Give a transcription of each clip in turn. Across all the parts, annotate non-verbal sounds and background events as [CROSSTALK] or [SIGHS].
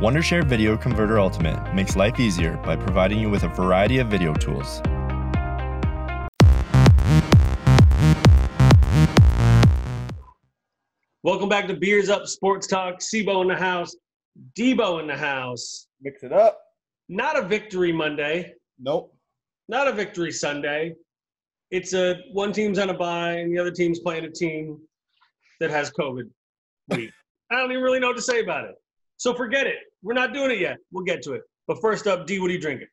Wondershare Video Converter Ultimate makes life easier by providing you with a variety of video tools. Welcome back to Beers Up Sports Talk. Cebo in the house, Debo in the house. Mix it up. Not a victory Monday, Nope. not a victory Sunday. It's a one team's on a bye and the other team's playing a team that has COVID week. I don't even really know what to say about it. So forget it. We're not doing it yet. We'll get to it. But first up, D, what are you drinking?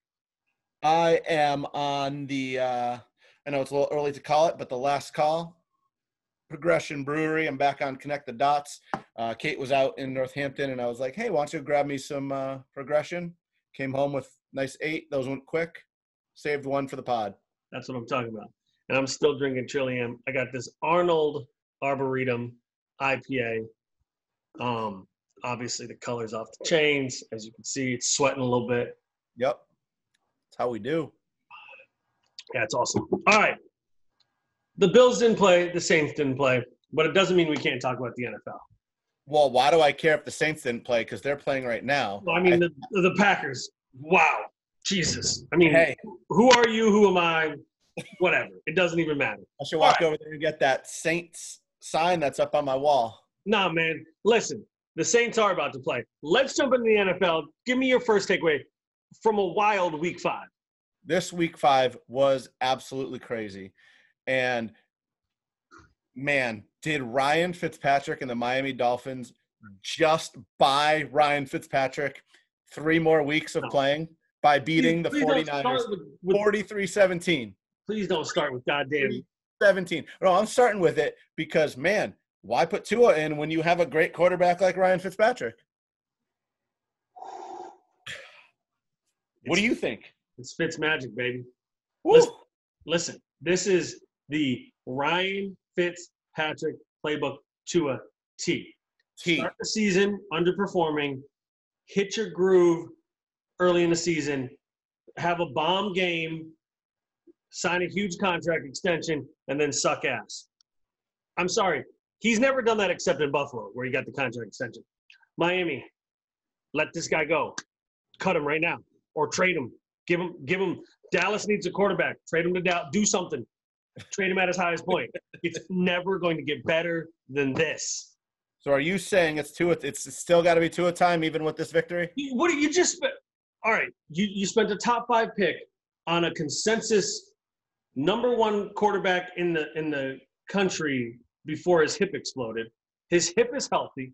I am on the. uh I know it's a little early to call it, but the last call. Progression Brewery. I'm back on Connect the Dots. Uh, Kate was out in Northampton, and I was like, "Hey, why don't you grab me some uh, Progression?" Came home with nice eight. Those went quick. Saved one for the pod. That's what I'm talking about. And I'm still drinking Trillium. I got this Arnold Arboretum IPA. Um, obviously the color's off the chains. As you can see, it's sweating a little bit. Yep. That's how we do. Yeah, it's awesome. All right. The Bills didn't play, the Saints didn't play, but it doesn't mean we can't talk about the NFL. Well, why do I care if the Saints didn't play? Because they're playing right now. Well, I mean, the, the Packers. Wow. Jesus. I mean, Hey, who are you? Who am I? Whatever. It doesn't even matter. I should walk All over there and get that Saints sign that's up on my wall. Nah, man. Listen, the Saints are about to play. Let's jump into the NFL. Give me your first takeaway from a wild week five. this week five was absolutely crazy. And man, did Ryan Fitzpatrick and the Miami Dolphins just buy Ryan Fitzpatrick three more weeks of playing by beating the Please don't 49ers with- with- 43 17? please don't start with goddamn. 17. No, I'm starting with it because, man, why put Tua in when you have a great quarterback like Ryan Fitzpatrick? What do you think? It's Fitz magic, baby. Listen, listen, this is the Ryan Fitzpatrick playbook to a T. T. Start the season underperforming, hit your groove early in the season, have a bomb game, sign a huge contract extension, and then suck ass. I'm sorry. He's never done that except in Buffalo, where he got the contract extension. Miami, let this guy go. Cut him right now. Or trade him. Give him, give him. Dallas needs a quarterback. Trade him to Dallas. Do something. Trade him at his highest point. It's never going to get better than this. So are you saying it's Tua? It's still got to be Tua time, even with this victory? What do you just? All right, you you spent a top five pick on a consensus number one quarterback in the in the country before his hip exploded. His hip is healthy.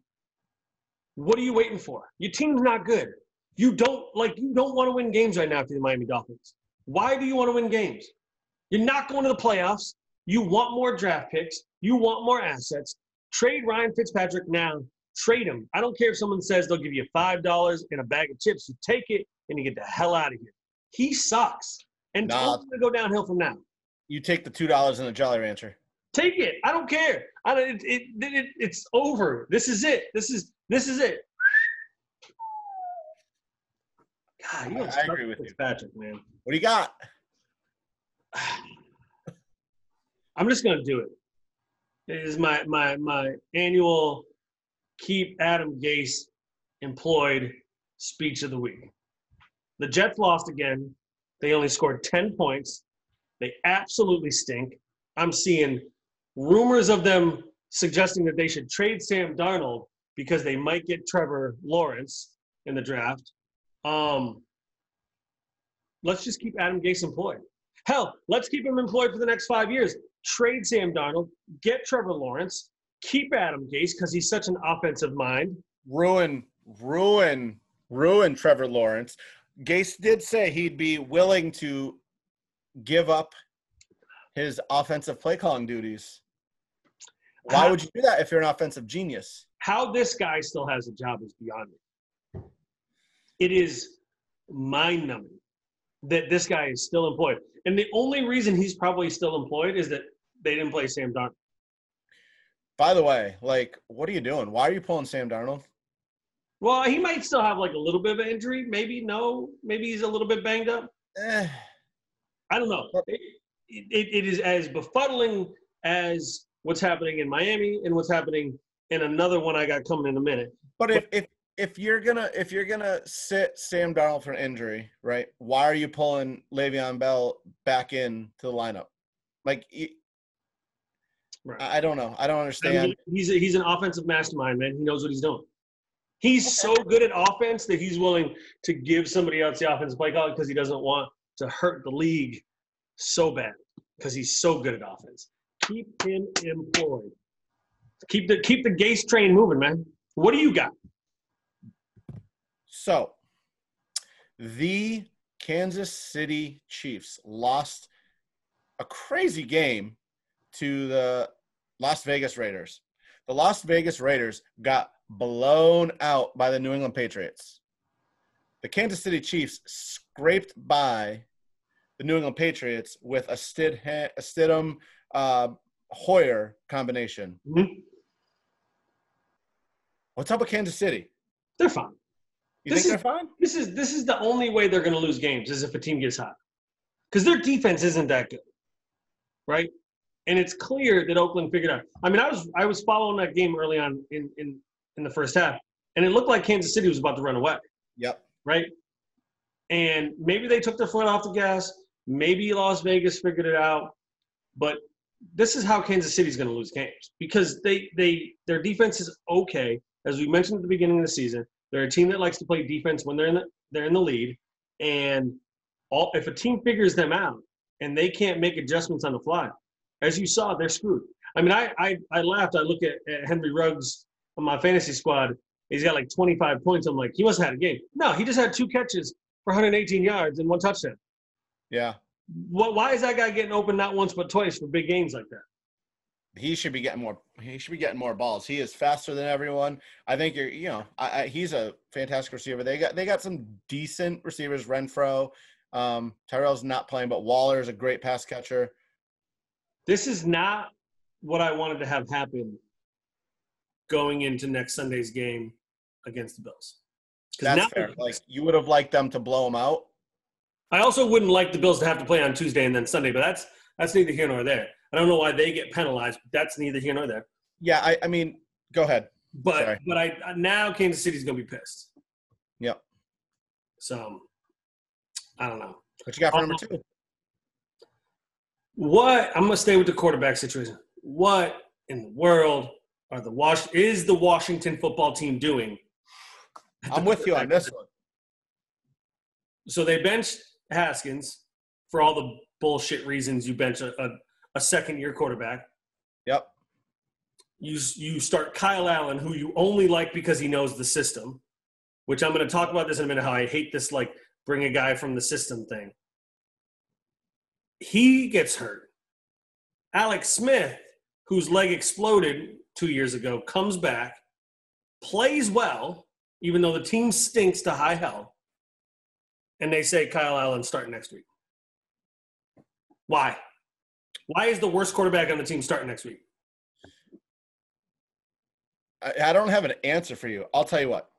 What are you waiting for? Your team's not good. You don't like you don't want to win games right now for the Miami Dolphins. Why do you want to win games? You're not going to the playoffs. You want more draft picks. You want more assets. Trade Ryan Fitzpatrick now. Trade him. I don't care if someone says they'll give you five dollars and a bag of chips. You take it and you get the hell out of here. He sucks, and it's Nah. only gonna go downhill from now. You take the two dollars and the Jolly Rancher. Take it. I don't care. I don't, it, it, it, it's over. This is it. This is this is it. God, you I agree with you. Fitzpatrick, man. What do you got? [SIGHS] I'm just gonna do it. It is my my my annual keep Adam Gase employed speech of the week. The Jets lost again. They only scored 10 points. They absolutely stink. I'm seeing rumors of them suggesting that they should trade Sam Darnold because they might get Trevor Lawrence in the draft. Um, let's just keep Adam Gase employed. Hell, let's keep him employed for the next five years. Trade Sam Darnold, get Trevor Lawrence, keep Adam Gase because he's such an offensive mind. Ruin, ruin, ruin Trevor Lawrence. Gase did say he'd be willing to give up his offensive play calling duties. Why would you do that if you're an offensive genius? How this guy still has a job is beyond me. It is mind numbing that this guy is still employed. And the only reason he's probably still employed is that they didn't play Sam Darnold. By the way, like, what are you doing? Why are you pulling Sam Darnold? Well, he might still have like a little bit of an injury. Maybe no. Maybe he's a little bit banged up. Eh, I don't know. It, it, it is as befuddling as what's happening in Miami and what's happening in another one I got coming in a minute. but if, if if you're gonna if you're gonna sit Sam Darnold for an injury, right? Why are you pulling Le'Veon Bell back in to the lineup? Like, Right. I I don't know. I don't I understand. mean, he's a, he's an offensive mastermind, man. He knows what he's doing. He's so good at offense that he's willing to give somebody else the offensive play call because he doesn't want to hurt the league so bad because he's so good at offense. Keep him employed. Keep the keep the Gase train moving, man. What do you got? So, the Kansas City Chiefs lost a crazy game to the Las Vegas Raiders. The Las Vegas Raiders got blown out by the New England Patriots. The Kansas City Chiefs scraped by the New England Patriots with a Stidham uh, Hoyer combination. Mhm. What's up with Kansas City? They're fine. You This think is- they're fine? This is this is the only way they're going to lose games is if a team gets hot, because their defense isn't that good, right? And it's clear that Oakland figured out. I mean, I was I was following that game early on in in in the first half, and it looked like Kansas City was about to run away, Yep. right? And maybe they took their foot off the gas. Maybe Las Vegas figured it out, but this is how Kansas City is going to lose games because they they their defense is okay, as we mentioned at the beginning of the season. They're a team that likes to play defense when they're in the they're in the lead, and all if a team figures them out and they can't make adjustments on the fly, as you saw, they're screwed. I mean, I I, I laughed. I look at, at Henry Ruggs on my fantasy squad. He's got like 25 points. I'm like, he must have had a game. No, he just had two catches for 118 yards and one touchdown. Yeah. What, why is that guy getting open not once but twice for big games like that? he should be getting more he should be getting more balls. He is faster than everyone. I think you're you know I, I, he's a fantastic receiver. They got they got some decent receivers Renfrow um tyrell's not playing but waller is a great pass catcher. This is not what I wanted to have happen going into next Sunday's game against the Bills. that's now- fair. Like you would have liked them to blow him out I also wouldn't like the Bills to have to play on Tuesday and then Sunday, but that's that's neither here nor there. I don't know why they get penalized, but that's neither here nor there. yeah i i mean go ahead But Sorry. but I now Kansas City's gonna be pissed. Yep. So I don't know. what you got for number um, two What I'm gonna stay with the quarterback situation. What in the world are the Wash is the Washington football team doing? i'm with you on this one So they benched Haskins for all the bullshit reasons you bench a, a, a second year quarterback. yep You you start Kyle Allen, who you only like because he knows the system. Which I'm going to talk about this in a minute. How I hate this like bring a guy from the system thing. He gets hurt. Alex Smith, whose leg exploded two years ago, comes back, plays well, even though the team stinks to high hell. And they say Kyle Allen starting next week. Why? Why is the worst quarterback on the team starting next week? I, I don't have an answer for you. I'll tell you what.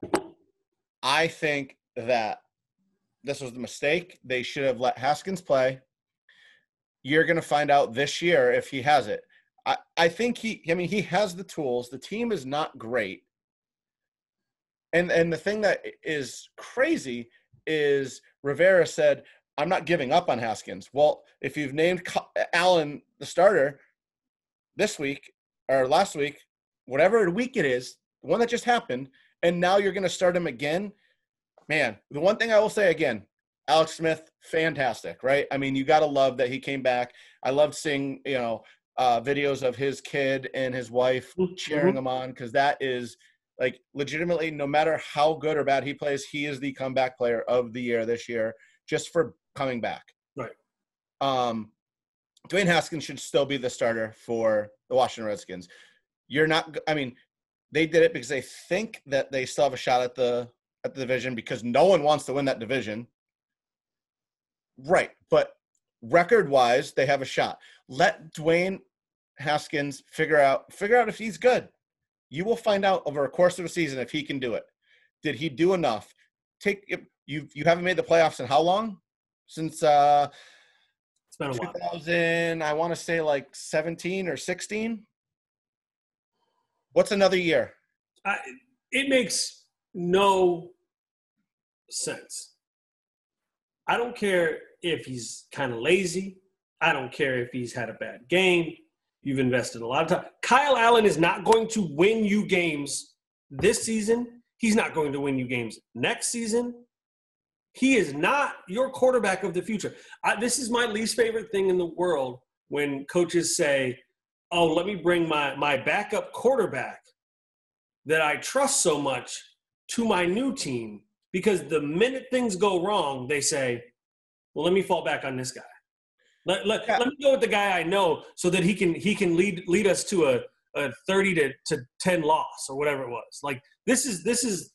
I think that this was the mistake. They should have let Haskins play. You're going to find out this year if he has it. I, I think he, I mean, he has the tools. The team is not great. And, and the thing that is crazy is Rivera said, I'm not giving up on Haskins. Well, if you've named Allen the starter this week or last week, whatever week it is, the one that just happened, and now you're going to start him again. Man, the one thing I will say again, Alex Smith, fantastic, right? I mean, you got to love that he came back. I loved seeing, you know, uh, videos of his kid and his wife cheering him on because that is like legitimately, no matter how good or bad he plays, he is the comeback player of the year this year just for coming back. Right. Um, Dwayne Haskins should still be the starter for the Washington Redskins. You're not. I mean, they did it because they think that they still have a shot at the at the division because no one wants to win that division. Right, but record wise, they have a shot. Let Dwayne Haskins figure out figure out if he's good. You will find out over a course of a season if he can do it. Did he do enough? Take you you haven't made the playoffs in how long? Since uh It's been a while. I want to say like 17 or 16. What's another year? I, it makes no sense. I don't care if he's kind of lazy. I don't care if he's had a bad game. You've invested a lot of time. Kyle Allen is not going to win you games this season. He's not going to win you games next season. He is not your quarterback of the future. I, this is my least favorite thing in the world when coaches say, "Oh, let me bring my my backup quarterback that I trust so much to my new team." Because the minute things go wrong, they say, "Well, let me fall back on this guy. Let, let, Yeah. let me go with the guy I know, so that he can he can lead lead us to a, a thirty to, to ten loss or whatever it was." Like this is this is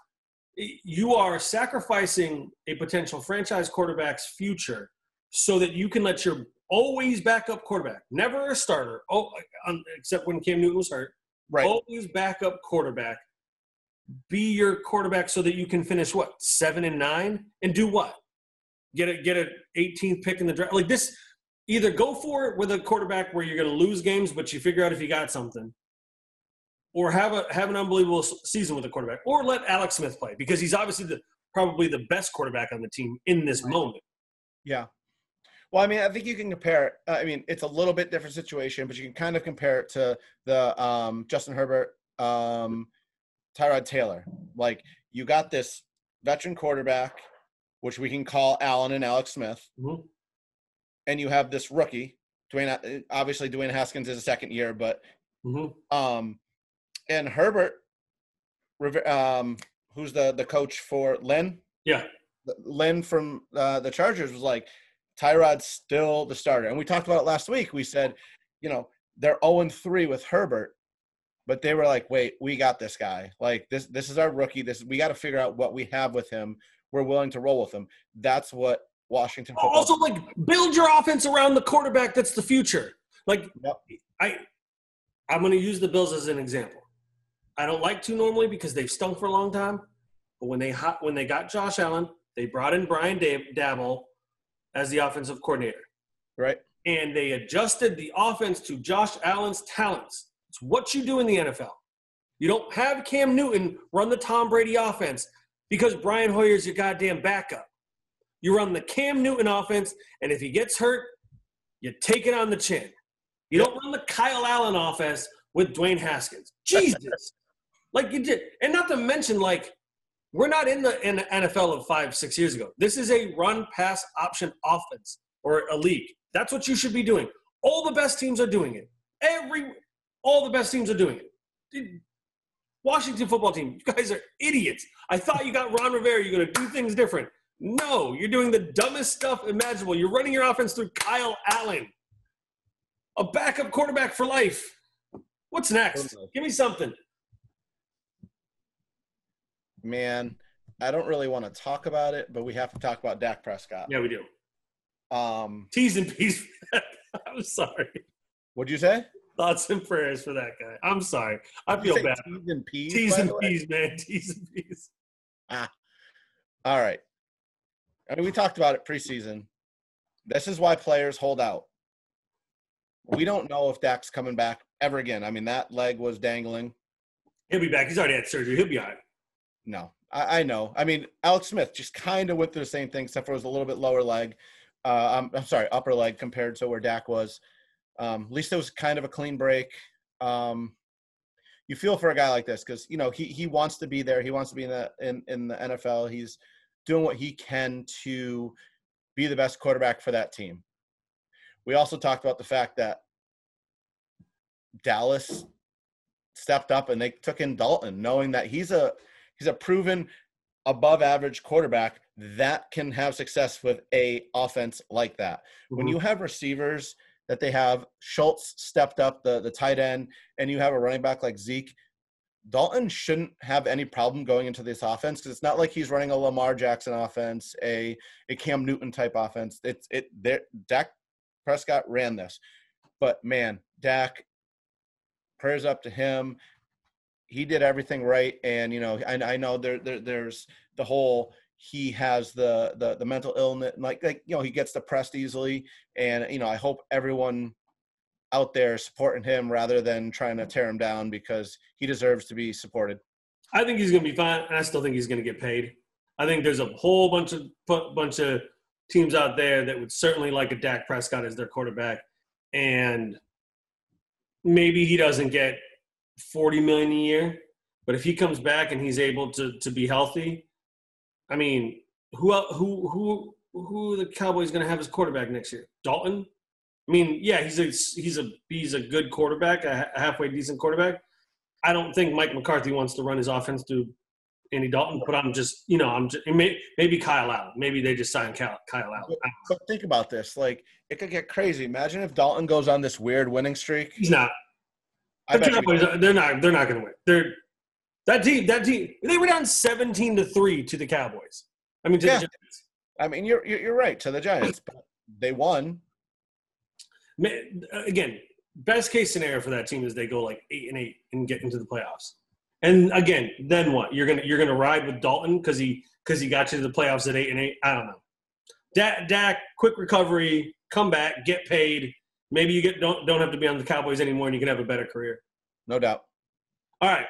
you are sacrificing a potential franchise quarterback's future so that you can let your always backup quarterback, never a starter, oh, um, except when Cam Newton was hurt, Right. always backup quarterback, be your quarterback so that you can finish what seven and nine and do what? Get a get a 18th pick in the draft. Like this, either go for it with a quarterback where you're going to lose games, but you figure out if you got something, or have a have an unbelievable season with a quarterback, or let Alex Smith play because he's obviously the probably the best quarterback on the team in this moment. Yeah. Well, I mean, I think you can compare it. uh, I mean, it's a little bit different situation, but you can kind of compare it to the um, Justin Herbert, um, Tyrod Taylor. Like, you got this veteran quarterback, which we can call Allen and Alex Smith, Mhm. And you have this rookie, Dwayne. uh, Obviously, Dwayne Haskins is a second year, but Mhm. um, and Herbert, um, who's the the coach for Lynn? Yeah. Lynn from uh, the Chargers was like, Tyrod's still the starter. And we talked about it last week. We said, you know, they're 0 and 3 with Herbert, but they were like, wait, we got this guy. Like this, this is our rookie. This we got to figure out what we have with him. We're willing to roll with him. That's what Washington football. Also, like build your offense around the quarterback. That's the future. Like Yep. I, I'm going to use the Bills as an example. I don't like to normally because they've stunk for a long time. But when they hot, when they got Josh Allen, they brought in Brian Dab- Daboll as the offensive coordinator, right? and they adjusted the offense to Josh Allen's talents. It's what you do in the NFL. You don't have Cam Newton run the Tom Brady offense because Brian Hoyer's your goddamn backup. You run the Cam Newton offense, and if he gets hurt, you take it on the chin. You don't run the Kyle Allen offense with Dwayne Haskins. Jesus. [LAUGHS] like you did. And not to mention, like, we're not in the in the NFL of five, six years ago. This is a run pass option offense or a league. That's what you should be doing. All the best teams are doing it. Every all the best teams are doing it. Dude, Washington football team, you guys are idiots. I thought you got Ron Rivera, you're gonna do things different. No, you're doing the dumbest stuff imaginable. You're running your offense through Kyle Allen, a backup quarterback for life. What's next? Give me something. Man, I don't really want to talk about it, but we have to talk about Dak Prescott. Yeah, we do. Um, T's and P's. [LAUGHS] I'm sorry. what'd you say? Thoughts and prayers for that guy. I'm sorry. I feel bad. T's and P's. T's and? P's, man. [LAUGHS] T's and P's. All right. I mean, we talked about it preseason. This is why players hold out. We don't know if Dak's coming back ever again. I mean, that leg was dangling. He'll be back. He's already had surgery. He'll be all right. No, I, I know. I mean, Alex Smith just kind of went through the same thing, except for it was a little bit lower leg. Uh, I'm, I'm sorry, upper leg compared to where Dak was. Um, at least it was kind of a clean break. Um, you feel for a guy like this because you know he he wants to be there. He wants to be in the in, in the NFL. He's doing what he can to be the best quarterback for that team. We also talked about the fact that Dallas stepped up and they took in Dalton, knowing that he's a he's a proven above average quarterback that can have success with a offense like that. When Mhm. you have receivers that they have, Schultz stepped up the the tight end, and you have a running back like Zeke. Dalton shouldn't have any problem going into this offense because it's not like he's running a Lamar Jackson offense, a a Cam Newton type offense. It's it there. Dak Prescott ran this, but man, Dak, prayers up to him. He did everything right, and you know, I, I know there, there there's the whole he has the the the mental illness, like like you know, he gets depressed easily, and you know, I hope everyone out there supporting him rather than trying to mm. tear him down because he deserves to be supported. I think he's going to be fine, and I still think he's going to get paid. I think there's a whole bunch of bunch of teams out there that would certainly like a Dak Prescott as their quarterback, and maybe he doesn't get 40 million a year, but if he comes back and he's able to to be healthy, I mean, who who who who are the Cowboys going to have as quarterback next year? Dalton. I mean, yeah, he's a he's a he's a good quarterback, a halfway decent quarterback. I don't think Mike McCarthy wants to run his offense through Andy Dalton, but I'm just you know I'm just maybe Kyle Allen. Maybe they just signed Kyle, Kyle Allen. But, but think about this, like it could get crazy. Imagine if Dalton goes on this weird winning streak. He's not. The Cowboys, they're not. They're not going to win. They're that team. That team. They were down seventeen to three to the Cowboys. I mean, to yeah. the Giants. I mean, you're you're right to the Giants, but they won. Again, best case scenario for that team is they go like eight and eight and get into the playoffs. And again, then what? You're gonna you're gonna ride with Dalton because he because he got you to the playoffs at eight and eight. I don't know. Dak, Dak, quick recovery, come back, get paid. Maybe you get don't don't have to be on the Cowboys anymore, and you can have a better career. No doubt. All right.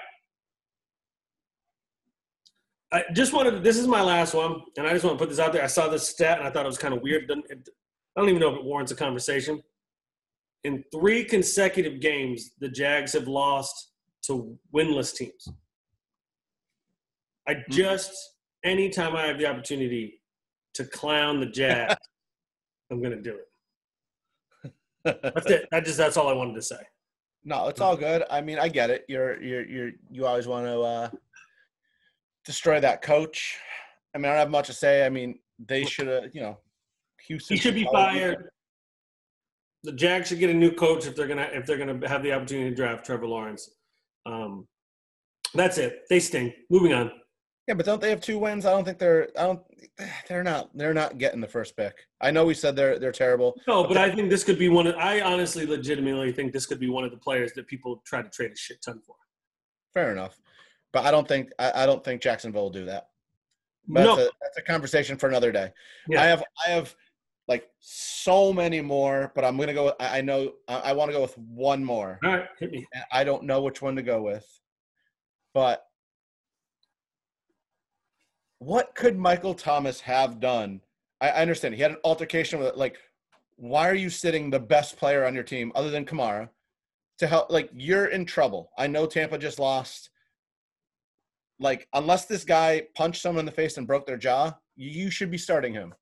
I just wanted. This is my last one, and I just want to put this out there. I saw this stat, and I thought it was kind of weird. I don't even know if it warrants a conversation. In three consecutive games, the Jags have lost to winless teams. I hmm. just anytime I have the opportunity to clown the Jags, [LAUGHS] I'm going to do it. That's it. That just that's all I wanted to say. No, it's all good. I mean, I get it. You're you're you're you always want to uh destroy that coach. I mean, I don't have much to say. I mean, they should have, you know, Houston. He should be fired. The Jags should get a new coach if they're gonna if they're gonna have the opportunity to draft Trevor Lawrence. Um, that's it. They sting. Moving on. Yeah, but don't they have two wins? I don't think they're. I don't. [SIGHS] They're not. They're not getting the first pick. I know we said they're they're terrible. No, but, but I think this could be one. Of, I honestly, legitimately think this could be one of the players that people try to trade a shit ton for. Fair enough. But I don't think I, I don't think Jacksonville will do that. But no. that's, a, that's a conversation for another day. Yeah. I have I have like so many more, but I'm gonna go. With, I know I, I want to go with one more. All right, hit me. I don't know which one to go with, but what could Michael Thomas have done? I, I understand he had an altercation with like, why are you sitting the best player on your team other than Kamara to help? Like you're in trouble. I know Tampa just lost like unless this guy punched someone in the face and broke their jaw, you should be starting him.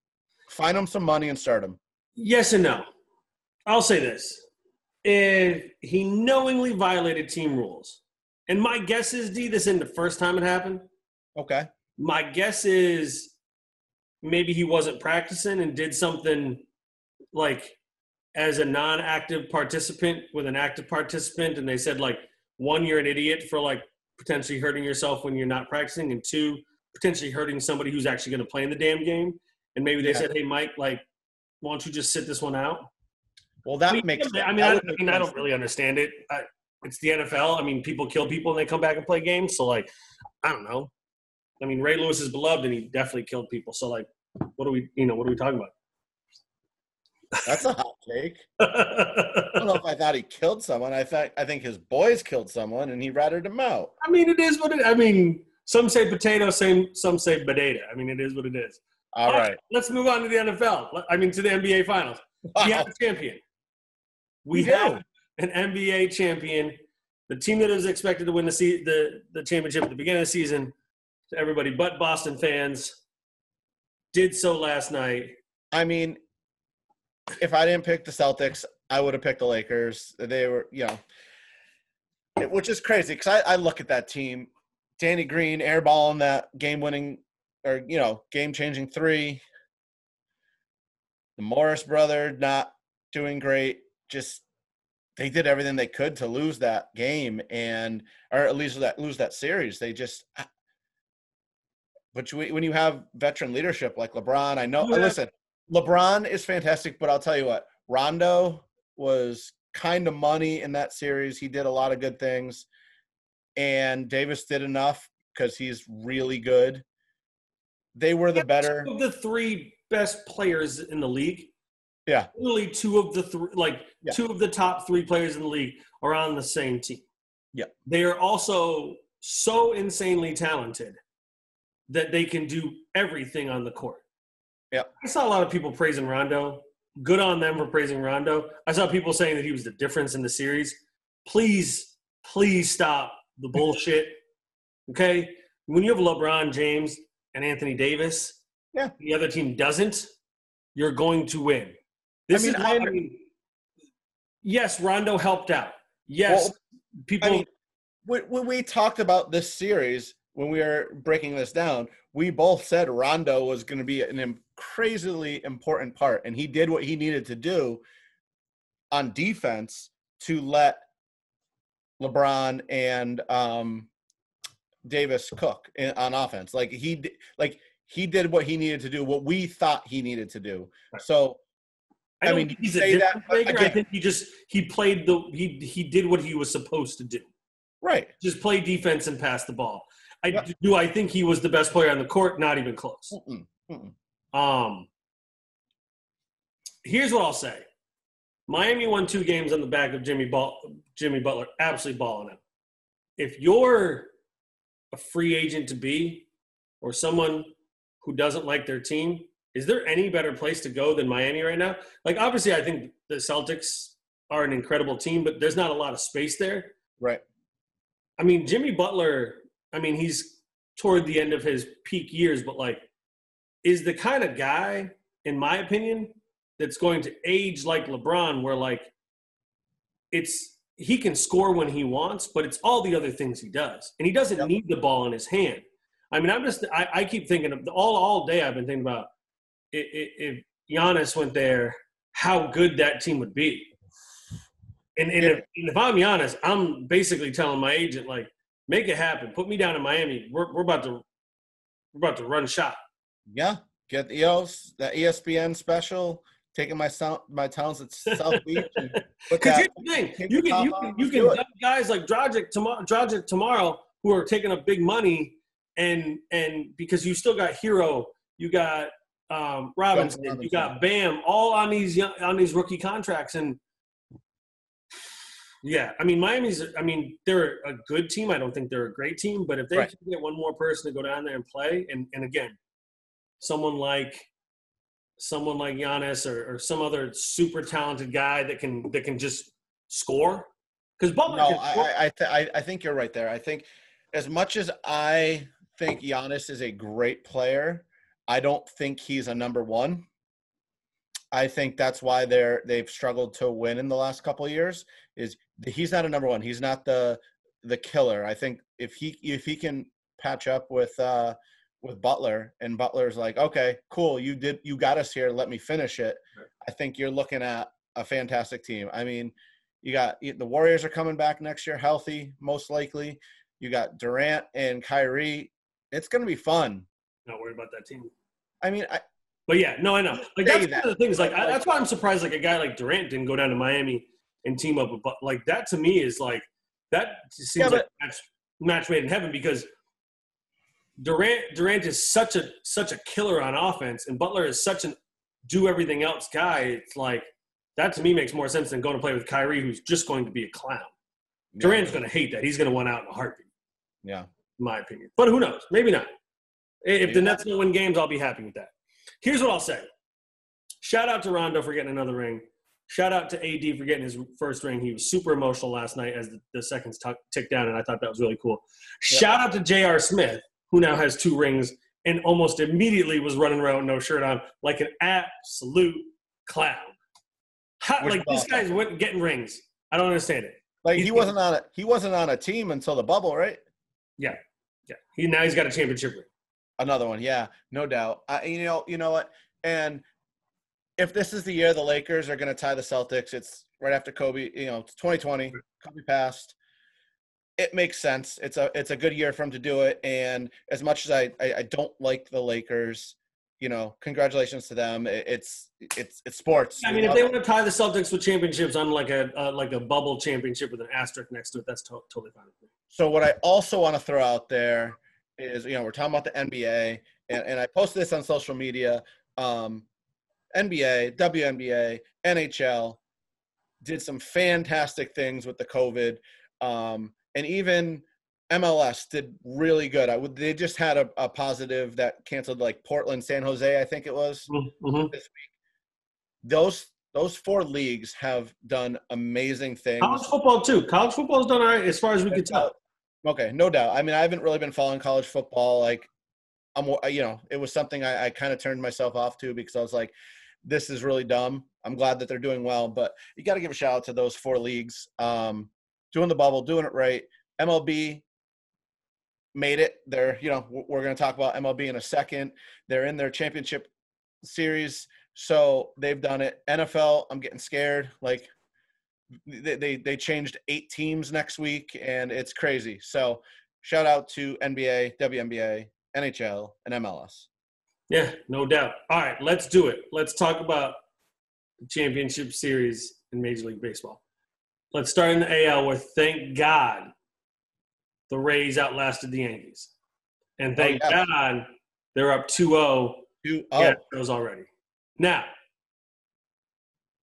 Find him some money and start him. Yes and no. I'll say this. If he knowingly violated team rules, and my guess is, D, this isn't the first time it happened. Okay. My guess is maybe he wasn't practicing and did something like as a non-active participant with an active participant and they said like one you're an idiot for like potentially hurting yourself when you're not practicing, and two, potentially hurting somebody who's actually going to play in the damn game. And maybe they yeah. said, "Hey, Mike, like, why don't you just sit this one out?" Well, that I mean, makes. I mean, I, I, mean, I don't really understand it. I, it's the NFL. I mean, people kill people and they come back and play games. So, like, I don't know. I mean, Ray Lewis is beloved and he definitely killed people. So, like, what are we? You know, what are we talking about? That's a hot take. [LAUGHS] I don't know if I thought he killed someone. I thought I think his boys killed someone and he ratted him out. I mean, it is what it. I mean, some say potato, same some say potato. I mean, it is what it is. All, All right. right. Let's move on to the NFL. I mean, to the NBA Finals. We have a champion. We, we have an NBA champion. The team that is expected to win the se- the the championship at the beginning of the season. To everybody but Boston fans, did so last night. I mean, if I didn't pick the Celtics, I would have picked the Lakers. They were, you know, it, which is crazy because I, I look at that team, Danny Green airballing that game-winning or you know game-changing three. The Morris brother not doing great. Just they did everything they could to lose that game and or at least that lose that series. They just ah. but when you have veteran leadership like LeBron, I know. Yeah. Listen, LeBron is fantastic, but I'll tell you what, Rondo was kind of money in that series. He did a lot of good things, and Davis did enough because he's really good. They were the better of the three best players in the league. Yeah, literally two of the three, like yeah. two of the top three players in the league are on the same team. Yeah, they are also so insanely talented that they can do everything on the court. Yeah, I saw a lot of people praising Rondo. Good on them for praising Rondo. I saw people saying that he was the difference in the series. Please, please stop the bullshit. [LAUGHS] Okay? When you have LeBron James and Anthony Davis, Yeah. the other team doesn't, you're going to win. This mean, is I why, I mean, yes, Rondo helped out. Yes, Well, people. I mean, when, we talked about this series, when we were breaking this down, we both said Rondo was going to be an crazily important part, and he did what he needed to do on defense to let LeBron and um, Davis cook in, on offense. Like he, like he did what he needed to do, what we thought he needed to do. Right. So I, I mean, he's a say that, maker. I think he just he played the he he did what he was supposed to do. right, Just play defense and pass the ball. I do. I think he was the best player on the court. Not even close. Mm-mm, mm-mm. Um. Here's what I'll say: Miami won two games on the back of Jimmy Ball, Jimmy Butler, absolutely balling it. If you're a free agent to be, or someone who doesn't like their team, is there any better place to go than Miami right now? Like, obviously, I think the Celtics are an incredible team, but there's not a lot of space there. right. I mean, Jimmy Butler, I mean, he's toward the end of his peak years, but like, is the kind of guy, in my opinion, that's going to age like LeBron, where like, it's he can score when he wants, but it's all the other things he does, and he doesn't Yep. need the ball in his hand. I mean, I'm just, I, I keep thinking of all all day. I've been thinking about i- i- if Giannis went there, how good that team would be. And, and, if, and if I'm Giannis, I'm basically telling my agent like, make it happen. Put me down in Miami. We're, we're about to we're about to run shot. Yeah, get the EOS, the E ESPN special, taking my sound, my towns at South Beach. Because here's the thing, you can you can you can dump guys like Dragic tomorrow, Dragic tomorrow who are taking up big money, and and because you still got Herro, you got um, Robinson, you got Bam, all on these young, on these rookie contracts, and yeah, I mean Miami's. I mean they're a good team. I don't think they're a great team, but if they Right. can get one more person to go down there and play, and and again, someone like someone like Giannis or, or some other super talented guy that can that can just score. Because Butler, no, I, score. I, I, th- I, I think you're right there. I think as much as I think Giannis is a great player, I don't think he's a number one. I think that's why they're they've struggled to win in the last couple of years. Is he's not a number one. He's not the the killer. I think if he if he can patch up with uh with Butler and Butler's like, okay, cool, you did you got us here. Let me finish it. I think you're looking at a fantastic team. I mean, you got the Warriors are coming back next year, healthy, most likely. You got Durant and Kyrie. It's going to be fun. not worried about that team. I mean, I, But yeah, no, I know. Like that's that. one of the things. Like I, that's why I'm surprised. Like a guy like Durant didn't go down to Miami and team up with. But like that to me is like that seems Yeah, like a match, match made in heaven because Durant Durant is such a such a killer on offense, and Butler is such an do everything else guy. It's like that to me makes more sense than going to play with Kyrie, who's just going to be a clown. Durant's going to hate that. He's going to want out in a heartbeat, yeah. in my opinion. But who knows? Maybe not. If the Maybe Nets don't win games, I'll be happy with that. Here's what I'll say. Shout out to Rondo for getting another ring. Shout out to AD for getting his first ring. He was super emotional last night as the, the seconds tuck ticked down, and I thought that was really cool. Yeah. Shout out to J.R. Smith, who now has two rings and almost immediately was running around with no shirt on like an absolute clown. Like this guy's went- getting rings. I don't understand it. Like he wasn't on a he wasn't on a team until the bubble, right? Yeah, yeah. he now he's got a championship ring. Another one, yeah, no doubt. I, you know, you know what? And if this is the year the Lakers are going to tie the Celtics, it's right after Kobe. You know, it's 2020. Kobe passed. It makes sense. It's a it's a good year for him to do it. And as much as I I, I don't like the Lakers, you know, congratulations to them. It, it's it's it's sports. I mean, if they want to tie the Celtics with championships on like a uh, like a bubble championship with an asterisk next to it, that's to- totally fine with me. So what I also want to throw out there is, you know, we're talking about the NBA, and, and I posted this on social media. Um, NBA, WNBA, NHL did some fantastic things with the COVID, um, and even MLS did really good. I would. They just had a, a positive that canceled like Portland, San Jose, I think it was Mhm. this week. Those those four leagues have done amazing things. College football too. College football's done all right as far as we can tell. Okay, no doubt. I mean, I haven't really been following college football. Like, I'm, you know, it was something I, I kind of turned myself off to because I was like, this is really dumb. I'm glad that they're doing well, but you got to give a shout out to those four leagues, um, doing the bubble, doing it right. MLB made it. They're, you know, we're going to talk about MLB in a second. They're in their championship series, so they've done it. NFL, I'm getting scared. Like, they, they they changed eight teams next week and it's crazy so shout out to nba WNBA, nhl and mls Yeah, no doubt. All right, let's do it. Let's talk about the championship series in Major League Baseball. Let's start in the AL where thank God the Rays outlasted the Yankees. And oh, thank Oh, yeah. God they're up 2-0 Two, yeah, oh, oh. those already. Now,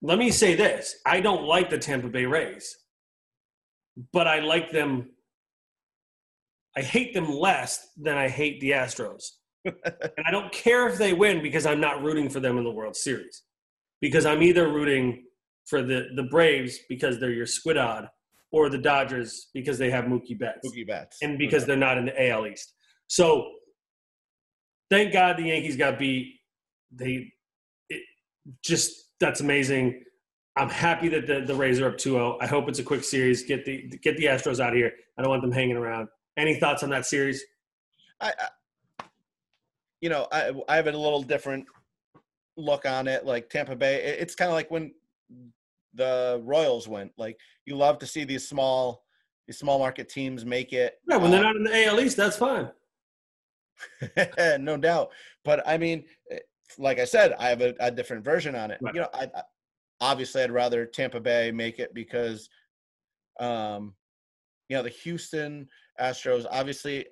let me say this. I don't like the Tampa Bay Rays, but I like them. I hate them less than I hate the Astros. [LAUGHS] and I don't care if they win because I'm not rooting for them in the World Series. Because I'm either rooting for the, the Braves because they're your squid odd or the Dodgers because they have Mookie Betts Mookie Betts. and because they're not in the AL East. So thank God the Yankees got beat. They it, just that's amazing. I'm happy that the, the Rays are up 2-0. I hope it's a quick series. Get the get the Astros out of here. I don't want them hanging around. Any thoughts on that series? I, I you know I I have a little different look on it like Tampa Bay it- it's kind of like when the Royals went like you love to see these small these small market teams make it Yeah, when they're Uh, not in the AL East, that's fine. [LAUGHS] no doubt. But I mean, eh, like I said, I have a, a different version on it. Right. You know, I, I obviously I'd rather Tampa Bay make it because, um, you know, the Houston Astros. Obviously,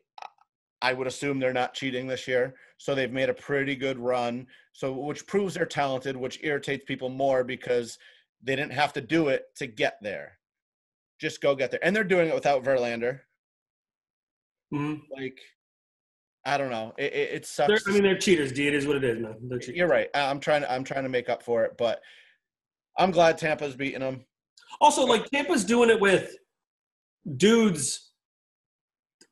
I would assume they're not cheating this year, so they've made a pretty good run. So, which proves they're talented, which irritates people more because they didn't have to do it to get there. Just go get there, and they're doing it without Verlander. Mhm. Like, I don't know. It, it, it sucks. They're, I mean, they're cheaters. D. It is what it is, man. You're right. I'm trying to I'm trying to make up for it, but I'm glad Tampa's beating them. Also, like Tampa's doing it with dudes.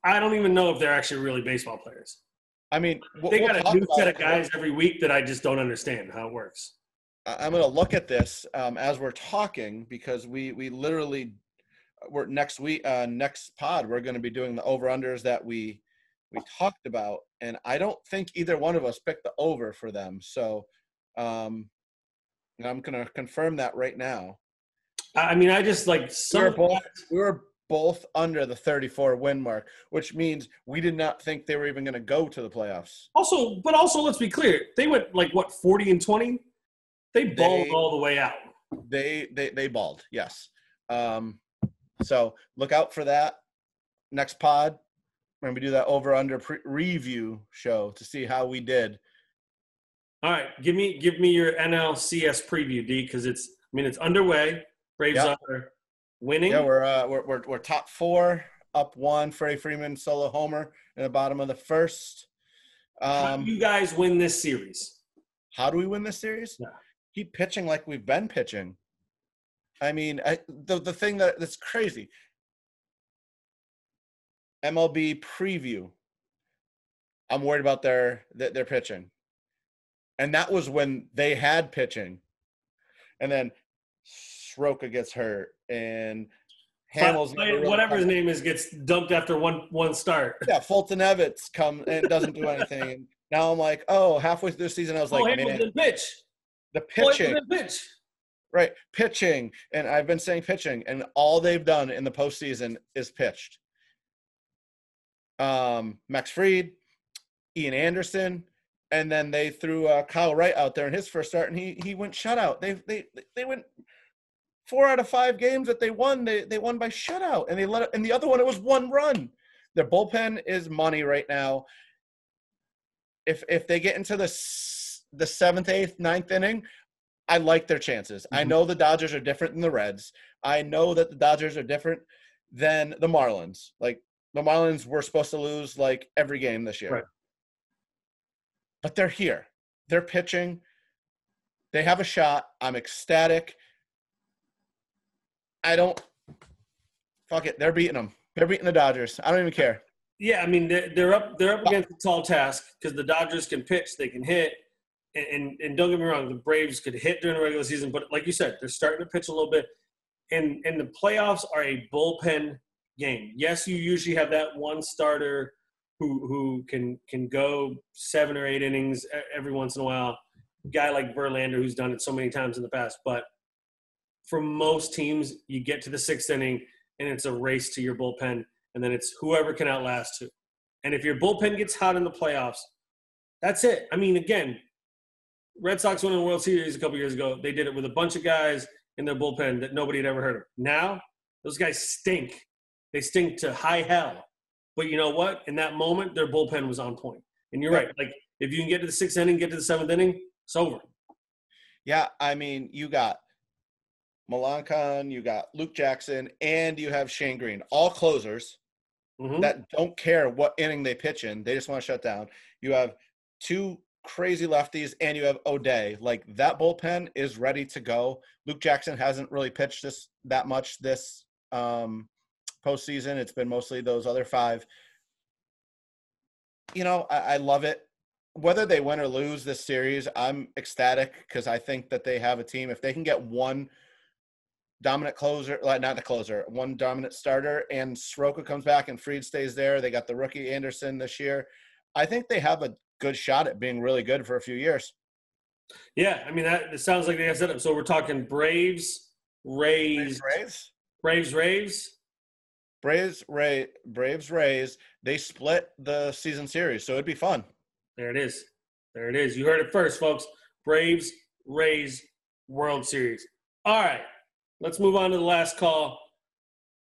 I don't even know if they're actually really baseball players. I mean, They we'll got a new set of guys every week that I just don't understand how it works. I'm going to look at this um, as we're talking because we we literally we're next week uh, next pod we're going to be doing the over unders that we we talked about, and I don't think either one of us picked the over for them. So um, and I'm going to confirm that right now. I mean, I just like We were both we were both under the 34 win mark, which means we did not think they were even going to go to the playoffs. Also, but also, let's be clear. They went like what forty and twenty. They balled They- all the way out. They they they balled, yes. Um, so look out for that next pod. We're do that over under pre- review show to see how we did. All right, give me give me your NLCS preview, D, because it's. I mean, it's underway. Braves Yeah. are winning. Yeah, we're uh, we're, we're we're top four, up one. Freddie Freeman solo homer in the bottom of the first. How Um, do you guys win this series? how do we win this series? Yeah. Keep pitching like we've been pitching. I mean, I, the the thing that that's crazy. MLB preview. I'm worried about their their, pitching, and that was when they had pitching, and then Soroka gets hurt, and Hamels really whatever his name is gets dumped after one one start. Yeah, Fulton Evans come and doesn't do anything. [LAUGHS] Now I'm like, oh, halfway through the season, I was oh, like, Hamels man, pitch. The pitching. Pitch. Right, pitching, and I've been saying pitching, and all they've done in the postseason is pitched. Um, Max Fried, Ian Anderson, and then they threw uh, Kyle Wright out there in his first start, and he he went shutout. They they they went four out of five games that they won. They they won by shutout, and they let it, and the other one it was one run. Their bullpen is money right now. If if they get into the the seventh, eighth, ninth inning, I like their chances. I Mhm. know the Dodgers are different than the Reds. I know that the Dodgers are different than the Marlins. Like The Marlins were supposed to lose like every game this year. Right. But they're here. They're pitching. They have a shot. I'm ecstatic. I don't. Fuck it. They're beating them. They're beating the Dodgers. I don't even care. Yeah, I mean they're, they're up they're up against a tall task because the Dodgers can pitch, they can hit, and, and don't get me wrong, the Braves could hit during the regular season, but like you said, they're starting to pitch a little bit, and and the playoffs are a bullpen game. Yes, you usually have that one starter who who can can go seven or eight innings every once in a while. A Guy like Verlander who's done it so many times in the past, but for most teams, you get to the sixth inning and it's a race to your bullpen, and then it's whoever can outlast who. And if your bullpen gets hot in the playoffs, that's it. I mean, again, Red Sox won the World Series a couple years ago. They did it with a bunch of guys in their bullpen that nobody had ever heard of. Now, those guys stink. They stink to high hell. But you know what? In that moment, their bullpen was on point. And you're right. Like if you can get to the sixth inning, get to the seventh inning, it's over. Yeah, I mean, you got Melancon, you got Luke Jackson, and you have Shane Greene, all closers Mhm. that don't care what inning they pitch in. They just want to shut down. You have two crazy lefties, and you have O'Day. Like that bullpen is ready to go. Luke Jackson hasn't really pitched this that much this um, postseason. It's been mostly those other five. You know, I, I love it. Whether they win or lose this series, I'm ecstatic because I think that they have a team. If they can get one dominant closer, like not the closer, one dominant starter, and Soroka comes back and Fried stays there. They got the rookie Anderson this year. I think they have a good shot at being really good for a few years. Yeah, I mean that it sounds like they set up. So we're talking Braves, Rays, Braves, Braves, Rays. Braves, Ray, Braves, Rays. They split the season series, so it'd be fun. There it is. There it is. You heard it first, folks. Braves, Rays, World Series. All right, let's move on to the last call.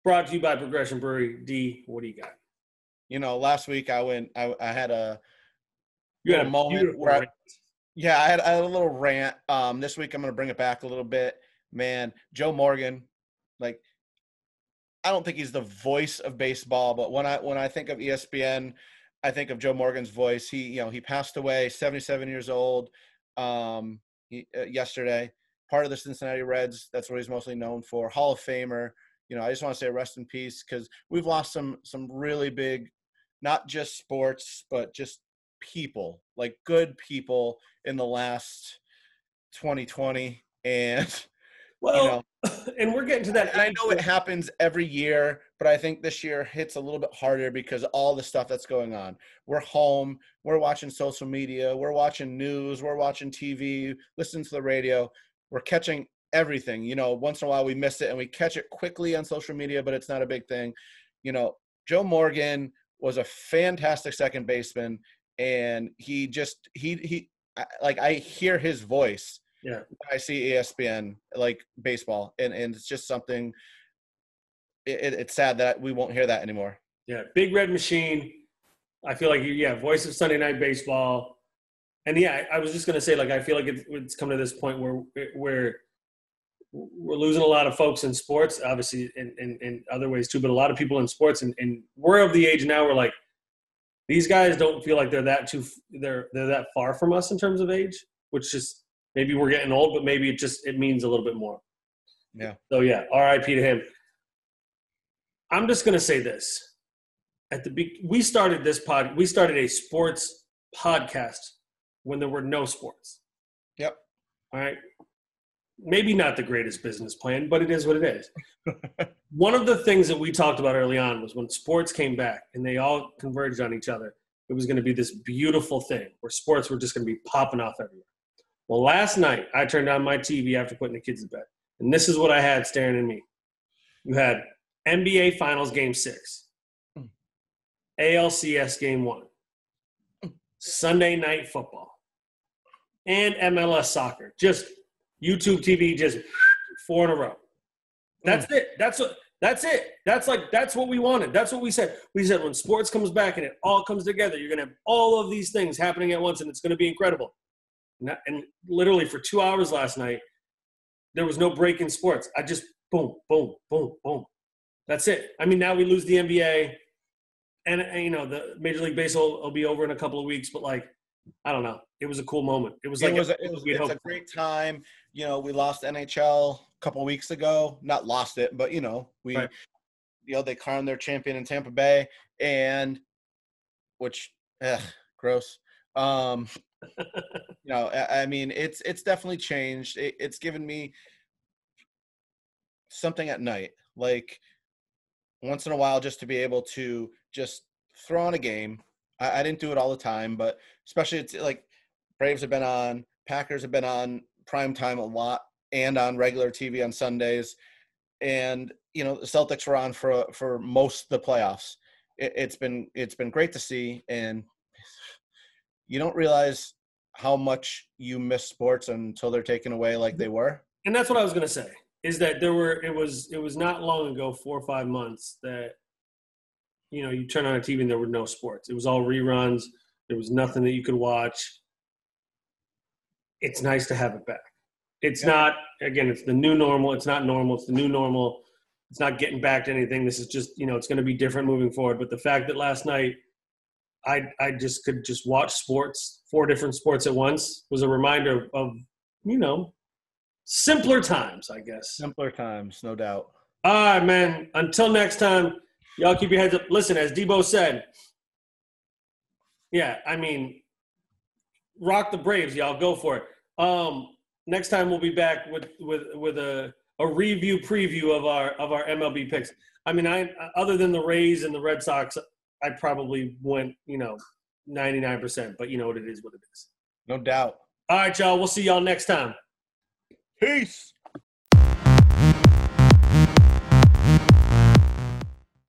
Brought to you by Progression Brewery. D, what do you got? You know, last week I went, I, I had a You had a moment where Yeah, I had, I had a little rant. Um, this week I'm going to bring it back a little bit. Man, Joe Morgan, like, I don't think he's the voice of baseball, but when I when I think of ESPN, I think of Joe Morgan's voice. He, you know, he passed away, 77 years old, um, he, uh, yesterday. Part of the Cincinnati Reds. That's what he's mostly known for. Hall of Famer. You know, I just want to say rest in peace because we've lost some some really big, not just sports, but just people, like good people in the last 2020. And Well, you know, [LAUGHS] and we're getting to that. and I know it happens every year, but I think this year hits a little bit harder because all the stuff that's going on. We're home, we're watching social media, we're watching news, we're watching TV, listening to the radio, we're catching everything. You know, once in a while we miss it and we catch it quickly on social media, but it's not a big thing. You know, Joe Morgan was a fantastic second baseman and he just he he like I hear his voice Yeah. when I see ESPN like baseball, and and it's just something. It, it- it's sad that we won't hear that anymore. Yeah, Big Red Machine. I feel like yeah, voice of Sunday Night Baseball, and yeah, I, I was just gonna say like I feel like it's, it's come to this point where where we're losing a lot of folks in sports, obviously in, in, in other ways too, but a lot of people in sports, and, and we're of the age now where like these guys don't feel like they're that too they're they're that far from us in terms of age, which just maybe we're getting old, but maybe it just it means a little bit more. Yeah. So yeah, R.I.P. to him. I'm just gonna say this at the be- we started this pod we started a sports podcast when there were no sports Yep. all right maybe not the greatest business plan but it is what it is [LAUGHS] one of the things that we talked about early on was when sports came back and they all converged on each other it was going to be this beautiful thing where sports were just going to be popping off everywhere well last night i turned on my tv after putting the kids to bed and this is what i had staring at me you had nba finals game six ALCS game one, Sunday night football, and MLS soccer. Just YouTube TV, just four in a row. That's mm. it. That's what. That's it. That's like that's what we wanted. That's what we said. We said when sports comes back and it all comes together, you're gonna have all of these things happening at once, and it's gonna be incredible. And, and literally for two hours last night, there was no break in sports. I just boom, boom, boom, boom. That's it. I mean, now we lose the NBA and, and, you know the Major League Baseball will be over in a couple of weeks, but like I don't know, it was a cool moment. It was like it was, a, it was it's a great time. You know, we lost NHL couple weeks ago. Not lost it, but you know, we Right. you know they crowned their champion in Tampa Bay, and which ugh, gross. Um, [LAUGHS] you know, I, I mean, it's it's definitely changed. It, it's given me something at night, like once in a while, just to be able to just throw on a game. I, I didn't do it all the time, but especially it's like Braves have been on, Packers have been on prime time a lot, and on regular TV on Sundays, and you know the Celtics were on for for most the playoffs. It, it's been it's been great to see, and you don't realize how much you miss sports until they're taken away like they were. and that's what I was gonna say is that there were it was it was not long ago, four or five months that you know you turn on a TV and there were no sports. It was all reruns. There was nothing that you could watch. It's nice to have it back. It's Yeah. not again. It's the new normal. It's not normal. It's the new normal. It's not getting back to anything. This is just you know it's going to be different moving forward. But the fact that last night I I just could just watch sports, four different sports at once, was a reminder of, of you know simpler times, I guess. Simpler times, no doubt. All right, man. Until next time, y'all keep your heads up. Listen, as Debo said, yeah, I mean, rock the Braves, y'all. Go for it. Um, next time we'll be back with with with a a review preview of our of our MLB picks. I mean, I other than the Rays and the Red Sox, I probably went you know ninety nine percent. But you know what it is, what it is. No doubt. All right, y'all. We'll see y'all next time. Peace.